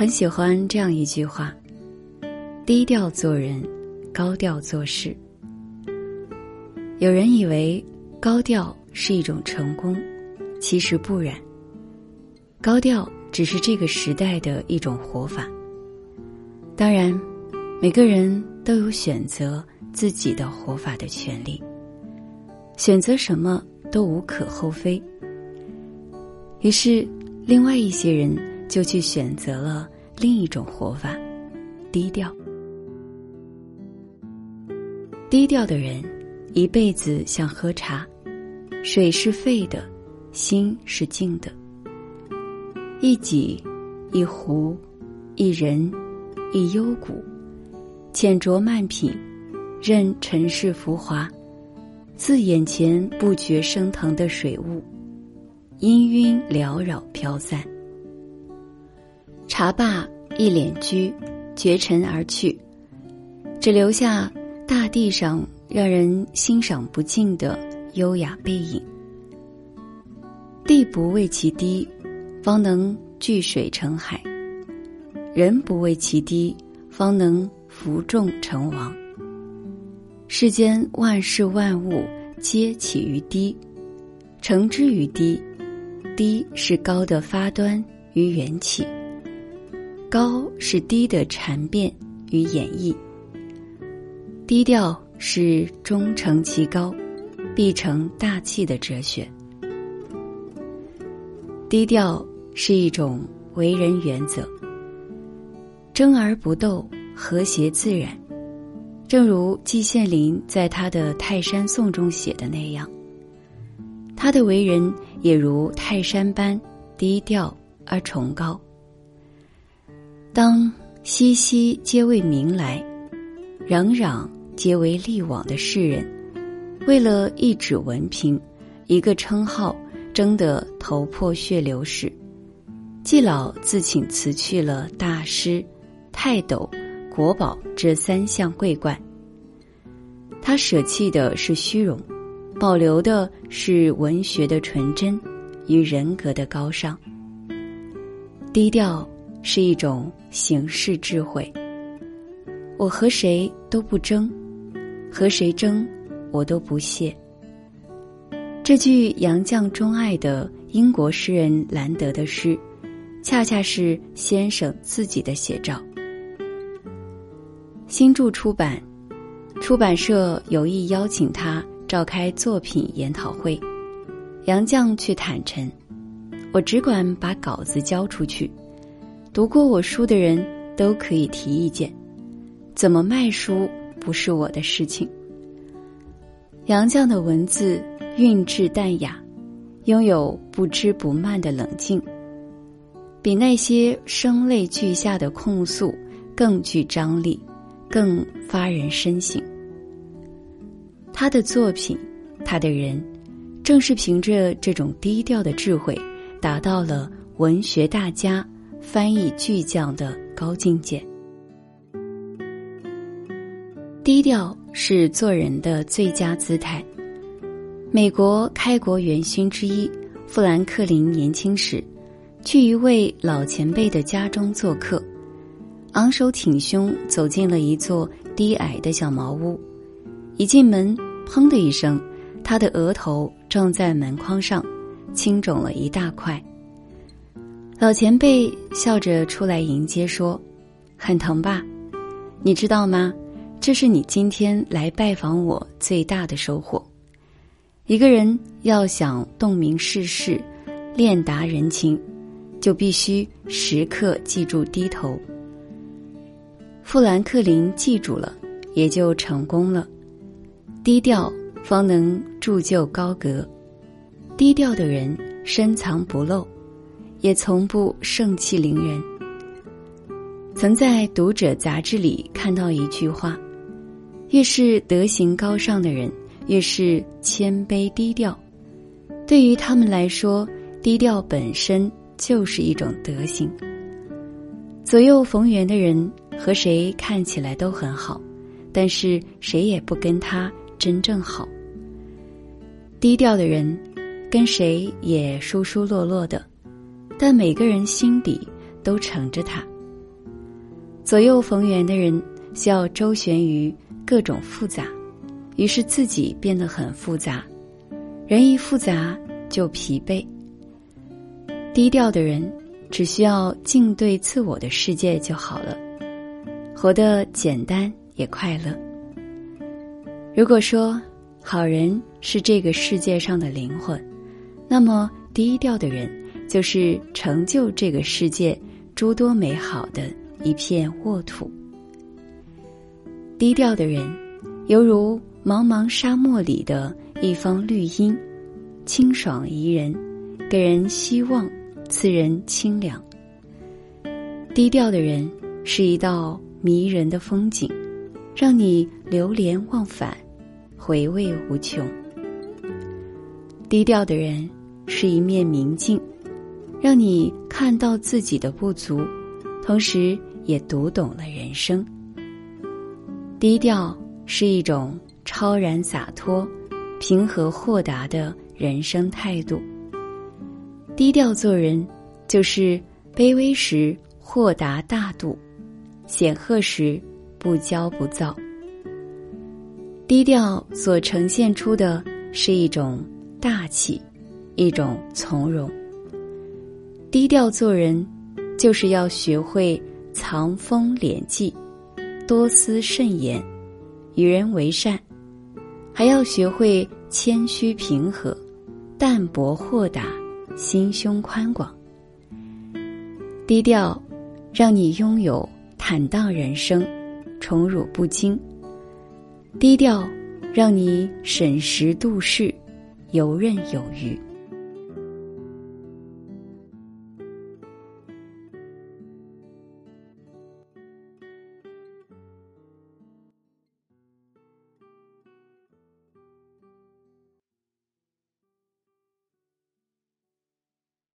很喜欢这样一句话：“低调做人，高调做事。”有人以为高调是一种成功，其实不然。高调只是这个时代的一种活法。当然，每个人都有选择自己的活法的权利，选择什么都无可厚非。于是，另外一些人就去选择了另一种活法——低调。低调的人。一辈子像喝茶，水是沸的，心是静的。一己，一壶，一人，一幽谷，浅酌慢品，任尘世浮华，自眼前不觉升腾的水雾，氤氲缭绕飘散。茶罢一敛居，绝尘而去，只留下大地上。让人欣赏不尽的优雅背影。地不为其低，方能聚水成海；人不为其低，方能服众成王。世间万事万物皆起于低，成之于低。低是高的发端与缘起，高是低的禅变与演绎。低调。是终成其高，必成大器的哲学。低调是一种为人原则，争而不斗，和谐自然。正如季羡林在他的《泰山颂》中写的那样，他的为人也如泰山般低调而崇高。当熙熙皆为名来，攘攘。皆为利往的世人，为了一纸文凭、一个称号，争得头破血流时，季老自请辞去了大师、泰斗、国宝这三项桂冠。他舍弃的是虚荣，保留的是文学的纯真与人格的高尚。低调是一种行事智慧。我和谁都不争。和谁争，我都不屑。这句杨绛钟爱的英国诗人兰德的诗，恰恰是先生自己的写照。新著出版，出版社有意邀请他召开作品研讨会，杨绛却坦陈：“我只管把稿子交出去，读过我书的人都可以提意见，怎么卖书？”不是我的事情。杨绛的文字韵致淡雅，拥有不知不慢的冷静，比那些声泪俱下的控诉更具张力，更发人深省。他的作品，他的人，正是凭着这种低调的智慧，达到了文学大家、翻译巨匠的高境界。低调是做人的最佳姿态。美国开国元勋之一富兰克林年轻时，去一位老前辈的家中做客，昂首挺胸走进了一座低矮的小茅屋。一进门，砰的一声，他的额头撞在门框上，青肿了一大块。老前辈笑着出来迎接，说：“很疼吧？你知道吗？”这是你今天来拜访我最大的收获。一个人要想洞明世事、练达人情，就必须时刻记住低头。富兰克林记住了，也就成功了。低调方能铸就高阁，低调的人深藏不露，也从不盛气凌人。曾在《读者》杂志里看到一句话。越是德行高尚的人，越是谦卑低调。对于他们来说，低调本身就是一种德行。左右逢源的人和谁看起来都很好，但是谁也不跟他真正好。低调的人，跟谁也疏疏落落的，但每个人心底都盛着他，左右逢源的人需要周旋于各种复杂，于是自己变得很复杂。人一复杂就疲惫。低调的人只需要静对自我的世界就好了，活得简单也快乐。如果说好人是这个世界上的灵魂，那么低调的人就是成就这个世界诸多美好的一片沃土。低调的人，犹如茫茫沙漠里的一方绿荫，清爽宜人，给人希望。赐人清凉。低调的人是一道迷人的风景，让你流连忘返，回味无穷。低调的人是一面明镜，让你看到自己的不足，同时也读懂了人生。低调是一种超然洒脱、平和豁达的人生态度。低调做人，就是卑微时豁达大度，显赫时不骄不躁。低调所呈现出的是一种大气，一种从容。低调做人，就是要学会藏锋敛迹，多思慎言，与人为善，还要学会谦虚平和，淡泊豁达。心胸宽广，低调，让你拥有坦荡人生，宠辱不惊；低调，让你审时度势，游刃有余。